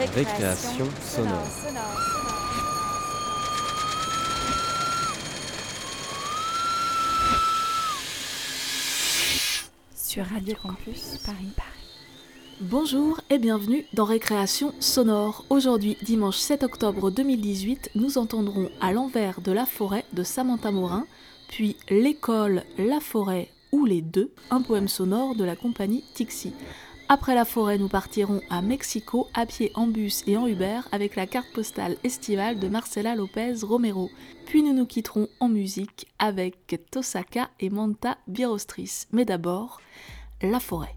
Récréation sonore. Sur Radio Campus Paris. Bonjour et bienvenue dans Récréation sonore. Aujourd'hui, dimanche 7 octobre 2018, nous entendrons à l'envers de la forêt de Samantha Morin, puis l'école, la forêt ou les deux, un poème sonore de la compagnie Tixi. Après la forêt, nous partirons à Mexico à pied en bus et en Uber avec la carte postale estivale de Marcela Lopez Romero. Puis nous nous quitterons en musique avec Tosaka et Manta Birostris. Mais d'abord, la forêt.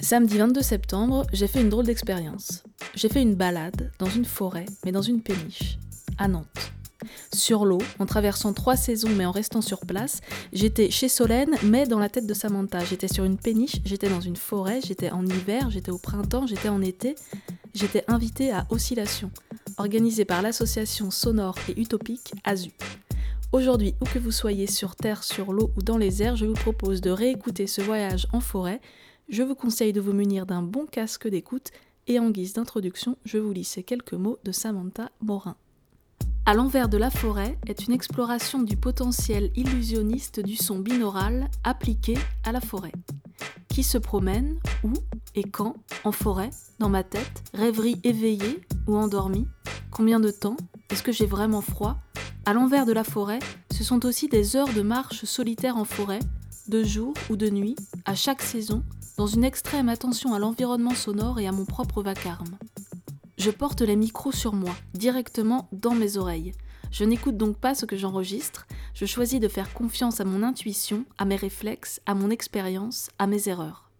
Samedi 22 septembre, j'ai fait une drôle d'expérience. J'ai fait une balade dans une forêt, mais dans une péniche, à Nantes sur l'eau, en traversant trois saisons mais en restant sur place. J'étais chez Solène, mais dans la tête de Samantha. J'étais sur une péniche, j'étais dans une forêt, j'étais en hiver, j'étais au printemps, j'étais en été. J'étais invitée à Oscillation, organisée par l'association sonore et utopique AZU. Aujourd'hui, où que vous soyez sur terre, sur l'eau ou dans les airs, je vous propose de réécouter ce voyage en forêt. Je vous conseille de vous munir d'un bon casque d'écoute et en guise d'introduction, je vous lis ces quelques mots de Samantha Morin. À l'envers de la forêt est une exploration du potentiel illusionniste du son binaural appliqué à la forêt. Qui se promène, où et quand, en forêt, dans ma tête, rêverie éveillée ou endormie Combien de temps Est-ce que j'ai vraiment froid? À l'envers de la forêt, ce sont aussi des heures de marche solitaire en forêt, de jour ou de nuit, à chaque saison, dans une extrême attention à l'environnement sonore et à mon propre vacarme. Je porte les micros sur moi, directement dans mes oreilles. Je n'écoute donc pas ce que j'enregistre, je choisis de faire confiance à mon intuition, à mes réflexes, à mon expérience, à mes erreurs.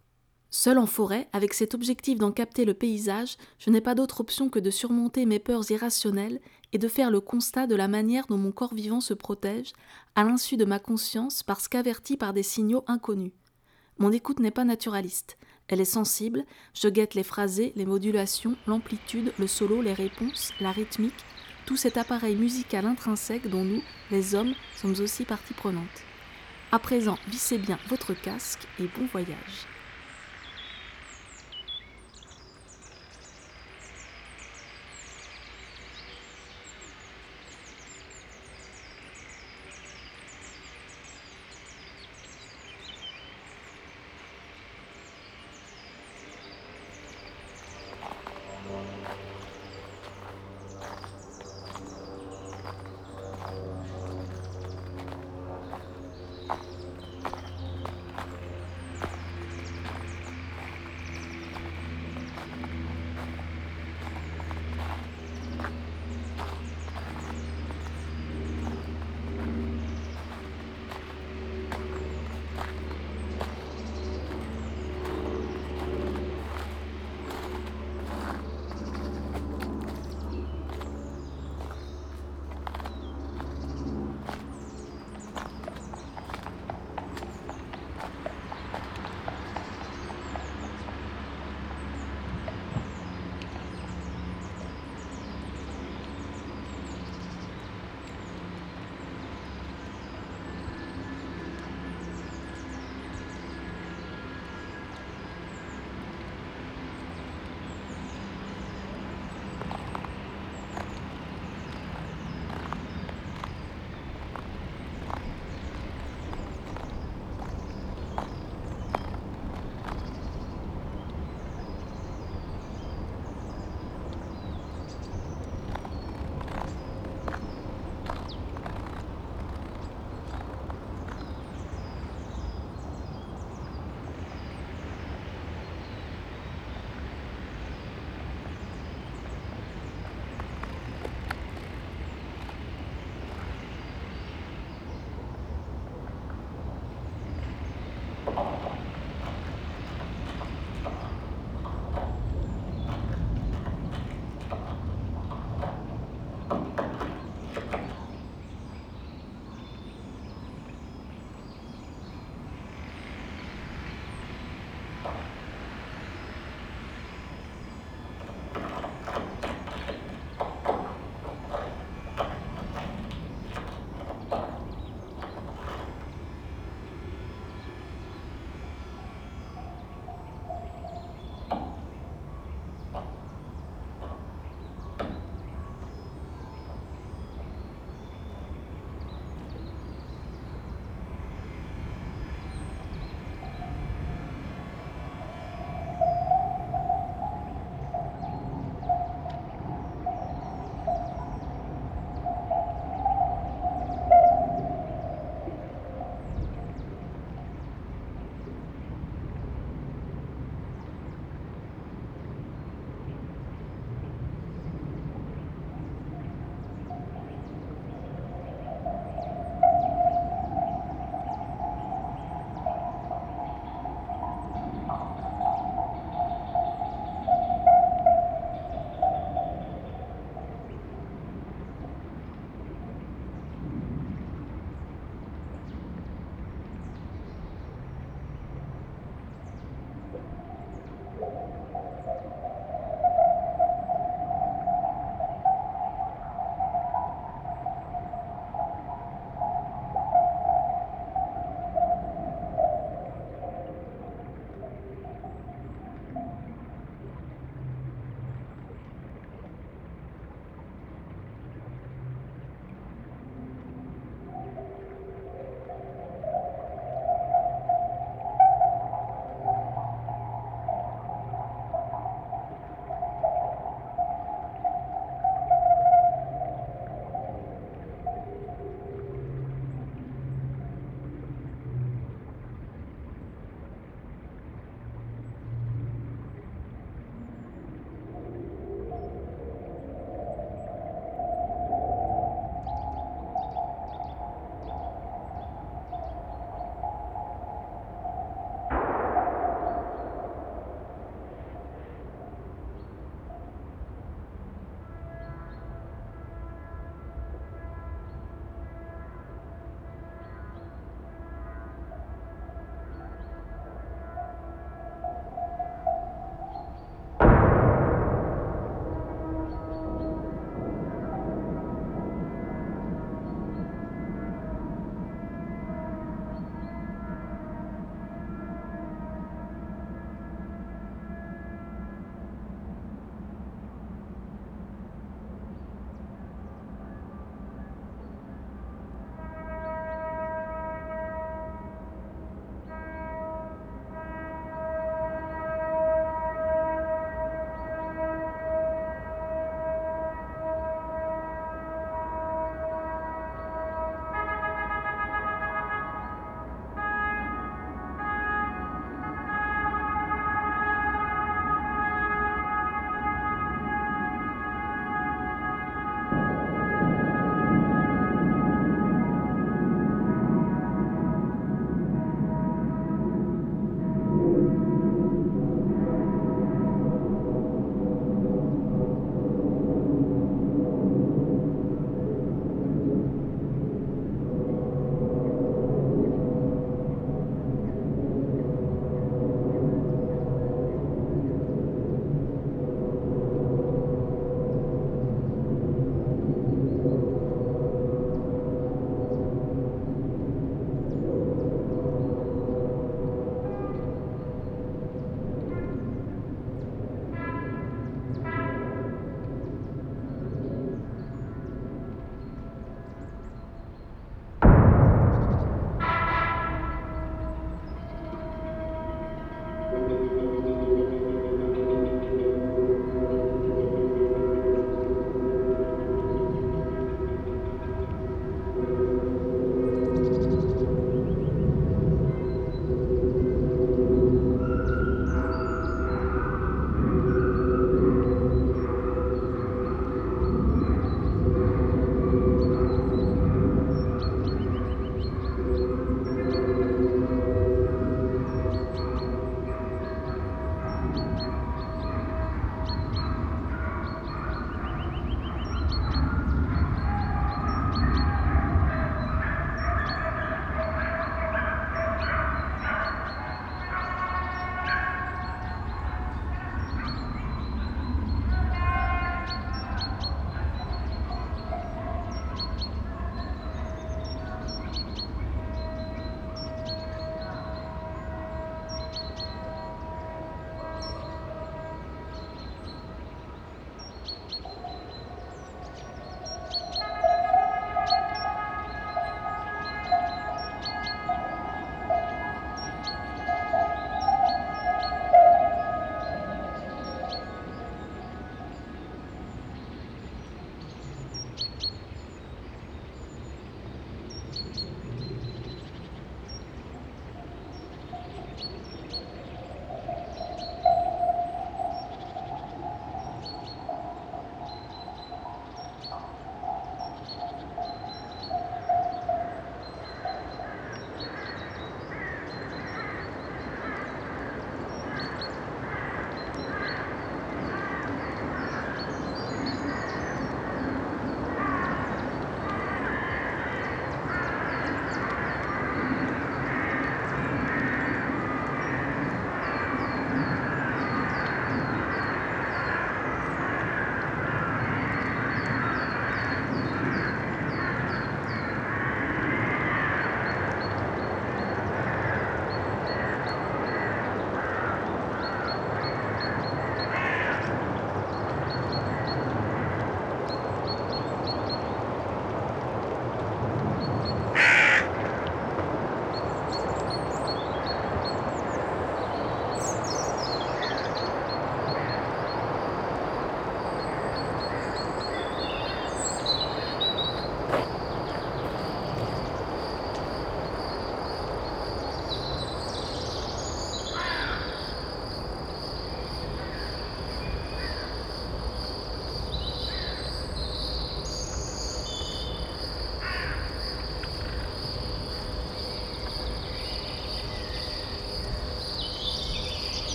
Seul en forêt, avec cet objectif d'en capter le paysage, je n'ai pas d'autre option que de surmonter mes peurs irrationnelles et de faire le constat de la manière dont mon corps vivant se protège, à l'insu de ma conscience parce qu'averti par des signaux inconnus. Mon écoute n'est pas naturaliste. Elle est sensible, je guette les phrasés, les modulations, l'amplitude, le solo, les réponses, la rythmique, tout cet appareil musical intrinsèque dont nous, les hommes, sommes aussi partie prenante. À présent, vissez bien votre casque et bon voyage.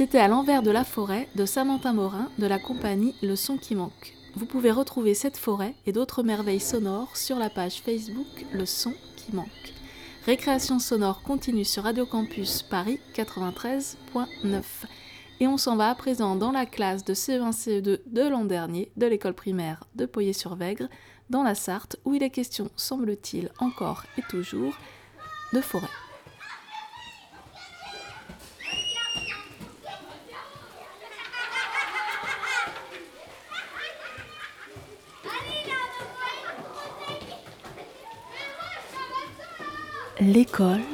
C'était à l'envers de la forêt de Samantha Morin de la compagnie Le Son qui manque. Vous pouvez retrouver cette forêt et d'autres merveilles sonores sur la page Facebook Le Son qui manque. Récréation sonore continue sur Radio Campus Paris 93.9. Et on s'en va à présent dans la classe de CE1-CE2 de l'an dernier de l'école primaire de Poyer-sur-Vègre, dans la Sarthe, où il est question, semble-t-il, encore et toujours, de forêt. L'école,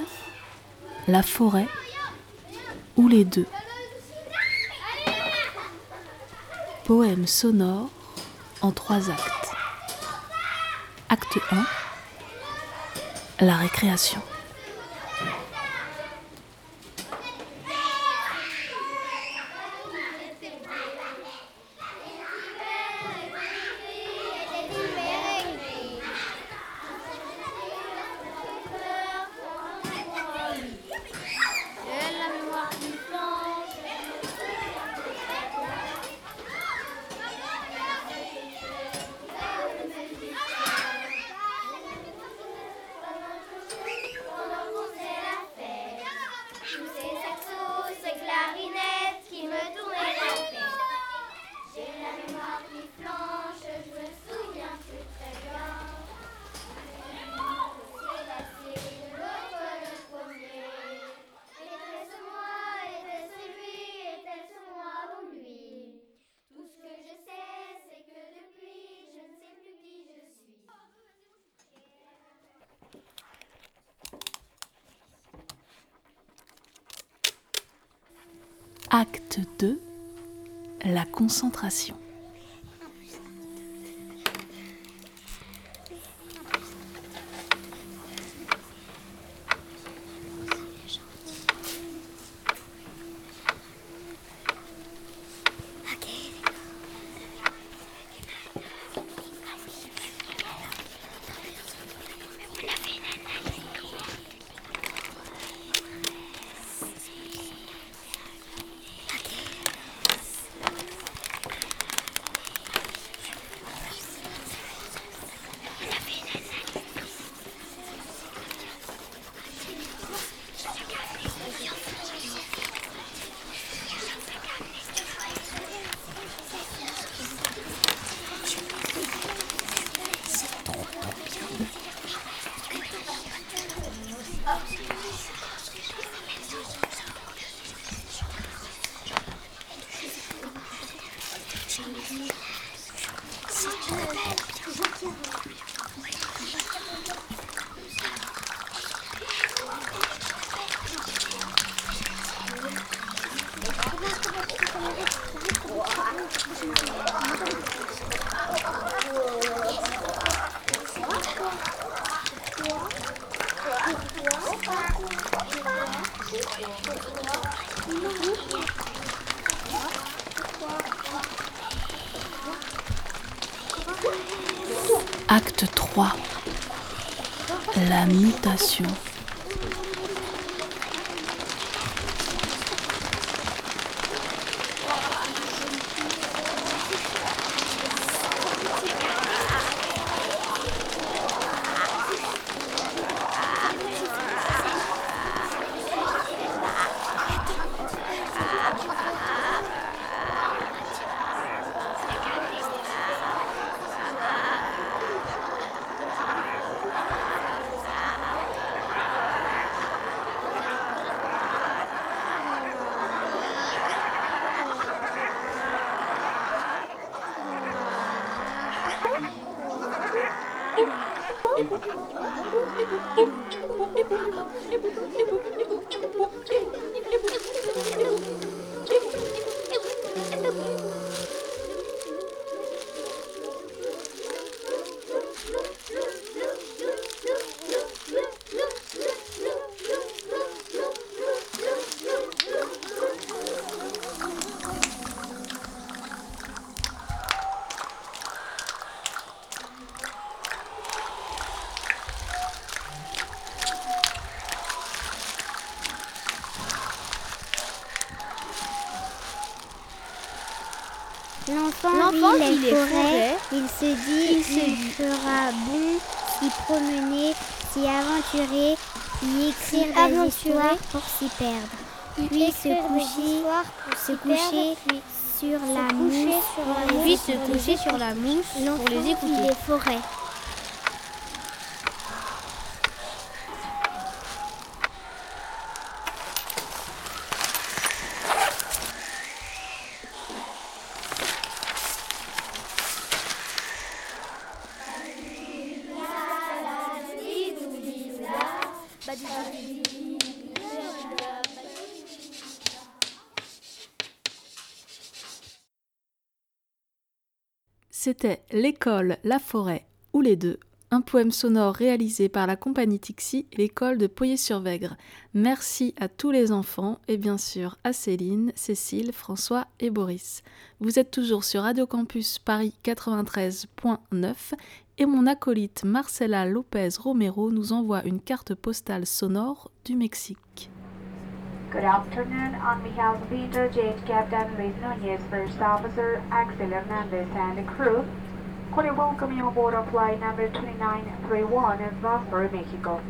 la forêt ou les deux. Poème sonore en trois actes. Acte 1. La récréation. Acte 2 La concentration. Acte 3 La. L'enfant vit les forêts, il se dit, il, sera bon s'y promener, s'y aventurer, y écrire des histoires pour s'y perdre. Puis se coucher, se coucher sur la mousse, puis se coucher sur la mousse pour les écouter. les forêts. C'était L'école, la forêt ou les deux, un poème sonore réalisé par la compagnie Tixi et l'école de Poyer-sur-Vègre. Merci à tous les enfants et bien sûr à Céline, Cécile, François et Boris. Vous êtes toujours sur Radio Campus Paris 93.9 et mon acolyte Marcela Lopez Romero nous envoie une carte postale sonore du Mexique. Good afternoon. On behalf of Interjet Captain Luis Nunez, First Officer Axel Hernandez, and the crew, we welcome you aboard flight number 2931 in Vasper, Mexico.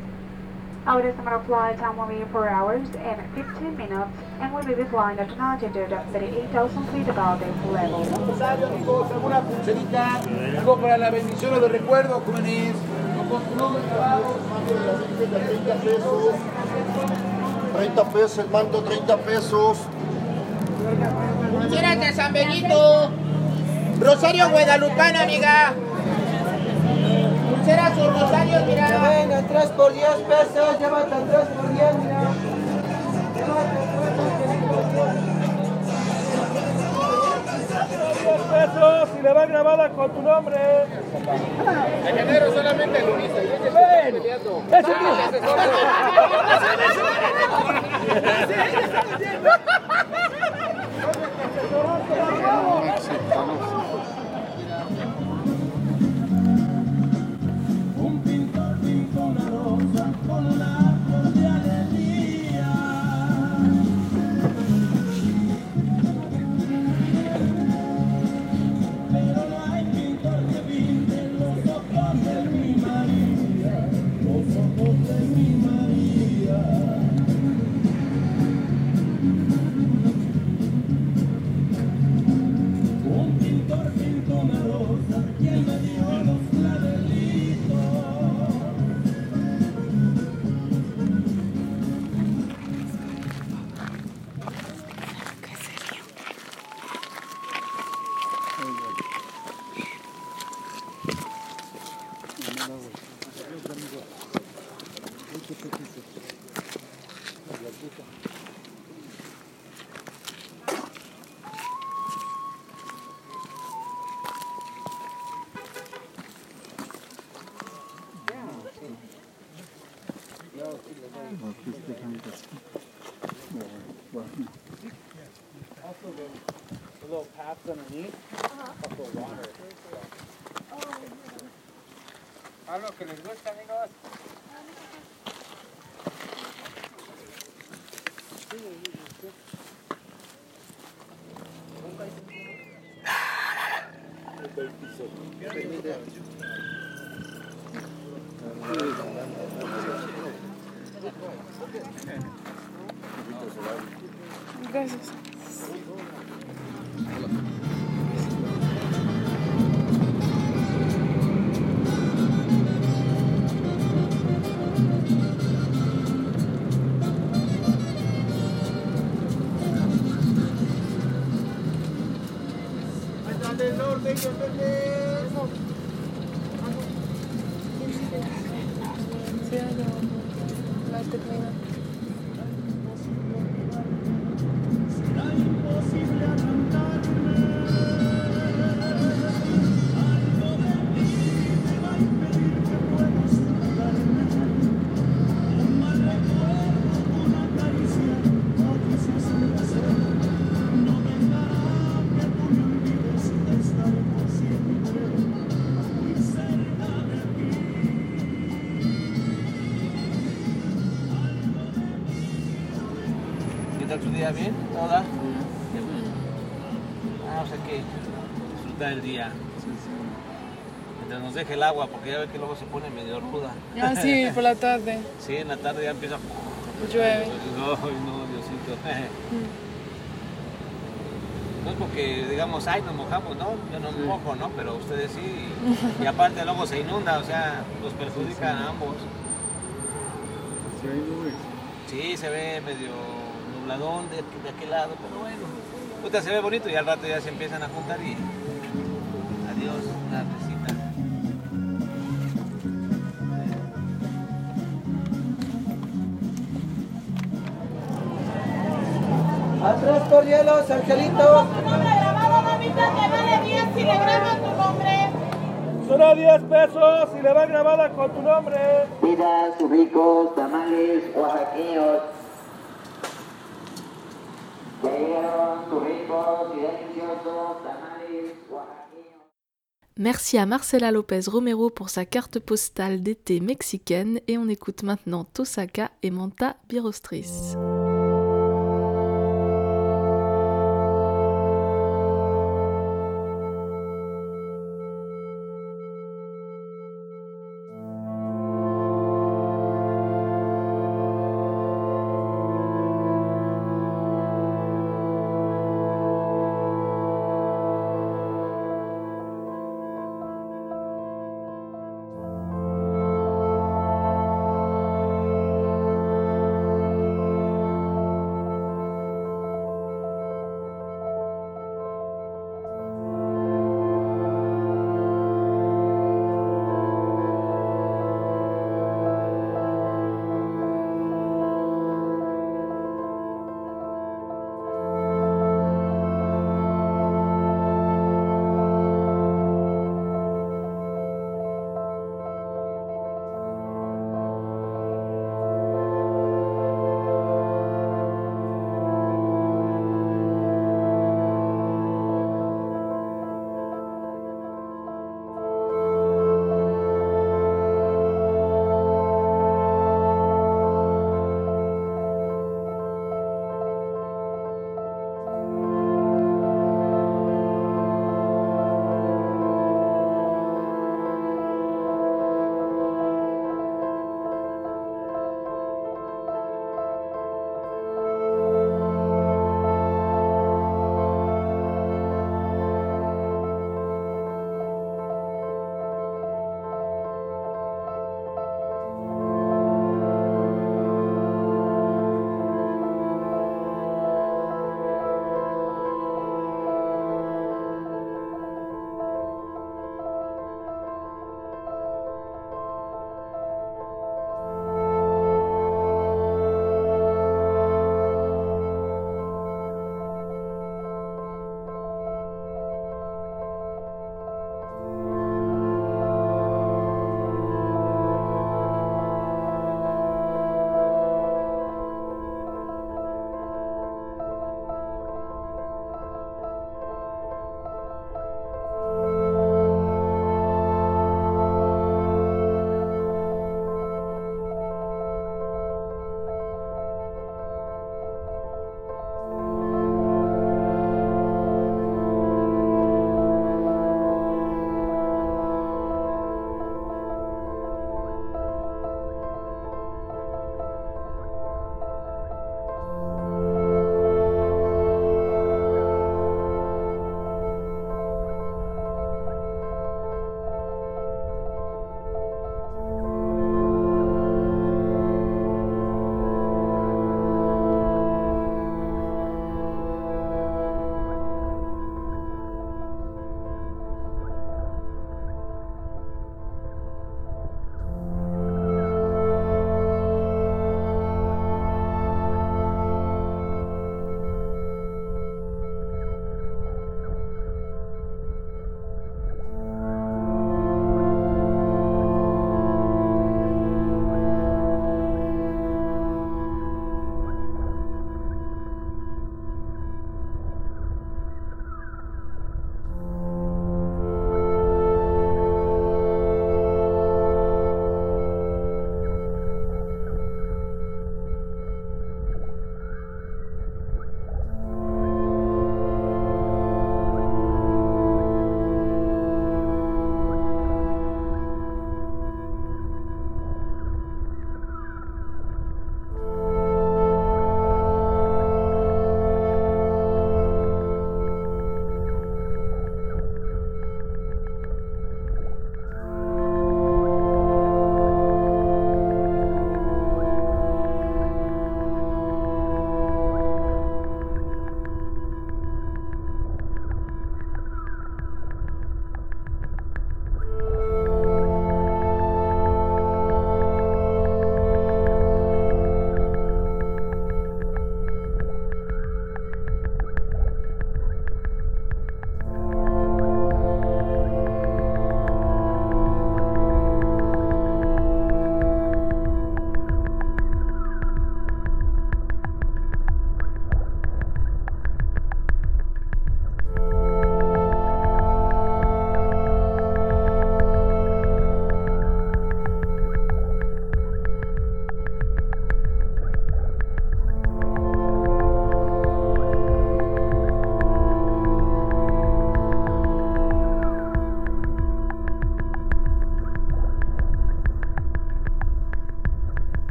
Our estimated flight time will be 4 hours and 15 minutes, and we'll be flying at an altitude of 38,000 feet above the level. algo para la bendición o jóvenes. 30 pesos. 30 pesos, el mando 30 pesos. Pulseras de San Benito. Rosario Guadalupana, amiga. Pulseras o rosarios, mira. Venga, 3 por 10 pesos, llévate al 3 por 10, mira. Pesos y le va grabada con tu nombre. En enero solamente el Luis. Ven, ese Un Also, there's the a couple of water. I don't know, can it go standing on? Nos deje el agua, porque ya ve que luego se pone medio ruda. Ah, sí, por la tarde. Sí, en la tarde ya empieza. Llueve. No, no, Diosito. No es porque digamos, ay, nos mojamos, no, yo no me mojo, ¿no? Pero ustedes sí. Y aparte luego se inunda, o sea, los perjudican a ambos. Sí, hay nubes. Sí, se ve medio nubladón de, de aquel lado, pero bueno. Puta, se ve bonito y al rato ya se empiezan a juntar y. hielos, angelitos. Será 10 pesos y le va grabada con tu nombre. Pidas ricos tamales oaxaqueños. Merci à Marcela Lopez Romero pour sa carte postale d'été mexicaine et on écoute maintenant Tosaka et Manta Birostris.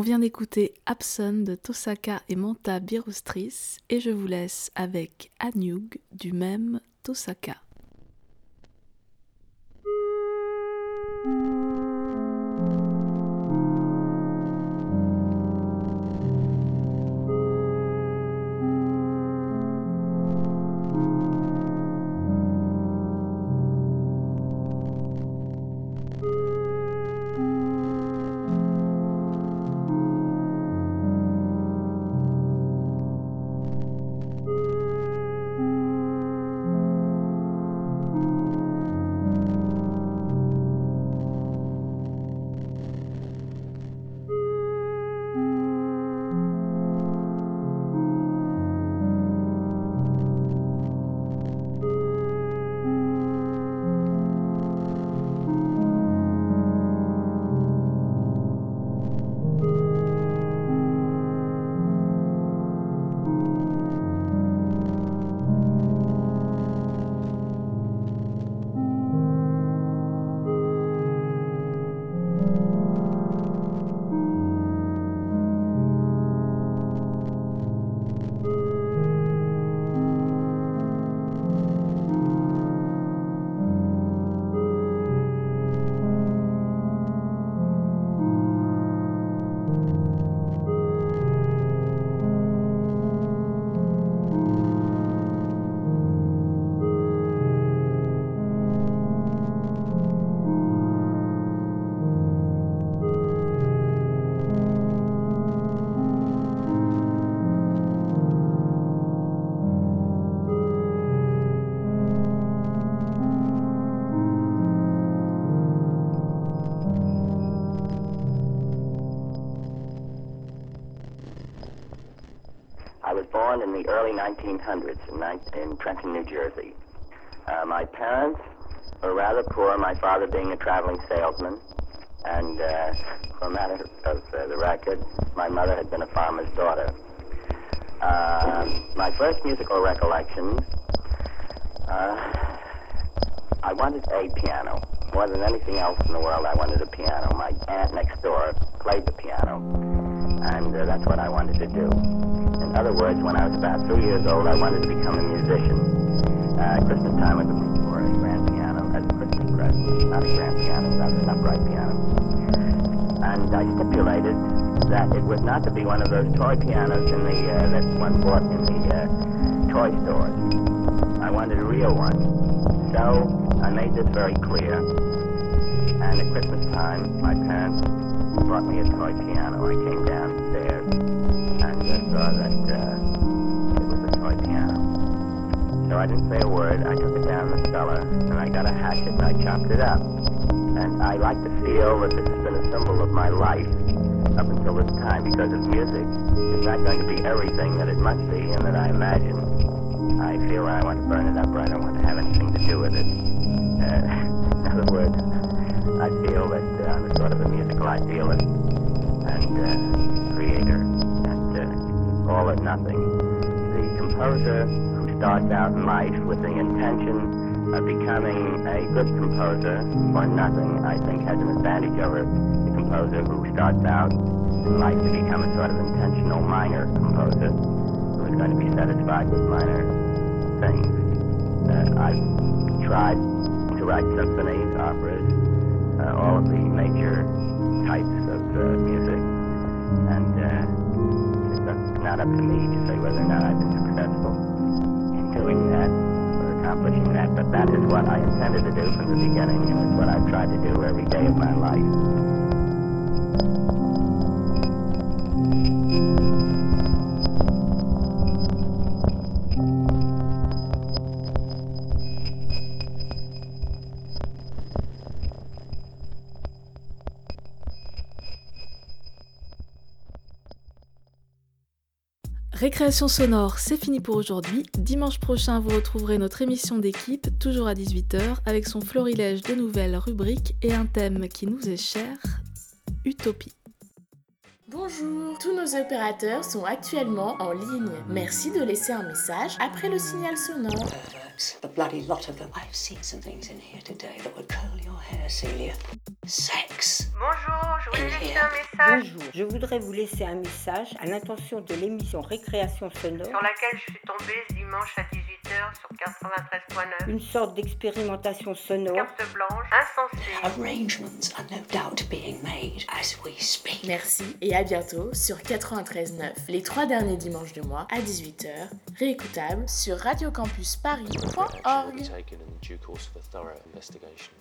On vient d'écouter Abson de Tosaka et Manta Birustris et je vous laisse avec Anyug du même Tosaka. Born in the early 1900s in, in Trenton, New Jersey. Uh, my parents were rather poor, my father being a traveling salesman. And uh, for a matter of uh, the record, my mother had been a farmer's daughter. Uh, my first musical recollection, uh, I wanted a piano. More than anything else in the world, I wanted a piano. My aunt next door played the piano, and uh, that's what I wanted to do. In other words, when I was about three years old, I wanted to become a musician. Uh, Christmas time, was looking for a grand piano as a Christmas present. Not a grand piano, rather an upright piano. And I stipulated that it was not to be one of those toy pianos in the uh, that one bought in the uh, toy stores. I wanted a real one. So I made this very clear. And at Christmas time, my parents brought me a toy piano. I came downstairs saw that uh, it was a toy piano. So I didn't say a word. I took it down the cellar and I got a hatchet and I chopped it up. And I like to feel that this has been a symbol of my life up until this time because of music. It's not going to be everything that it must be and that I imagine. I feel I want to burn it up or I don't want to have anything to do with it. Uh, in other words, I feel that uh, I'm a sort of a musical idealist and uh, creator all or nothing. The composer who starts out in life with the intention of becoming a good composer or nothing, I think has an advantage over the composer who starts out in life to become a sort of intentional minor composer who is going to be satisfied with minor things. Uh, I've tried to write symphonies, operas, uh, all of the major types of uh, music, and uh, not up to me to say whether or not I've been successful in doing that or accomplishing that, but that is what I intended to do from the beginning, and it's what I've tried to do every day of my life. Récréation sonore, c'est fini pour aujourd'hui. Dimanche prochain, vous retrouverez notre émission d'équipe, toujours à 18h, avec son florilège de nouvelles rubriques et un thème qui nous est cher, Utopie. Bonjour, tous nos opérateurs sont actuellement en ligne. Merci de laisser un message après le signal sonore. The bloody lot of them. I've seen some things in here today that would curl your hair, Celia. sex. Bonjour, je voulais laisser un message Bonjour, je voudrais vous laisser un message à l'intention de l'émission Récréation sonore, sur laquelle je suis tombée ce dimanche à 18h sur 93.9. une sorte d'expérimentation sonore. Carte blanche, insensée. Arrangements are no doubt being made as we speak. Merci et à bientôt sur 93.9, les trois derniers dimanches du mois à 18h, réécoutable sur radiocampusparis.org. taken in the due course of a thorough investigation.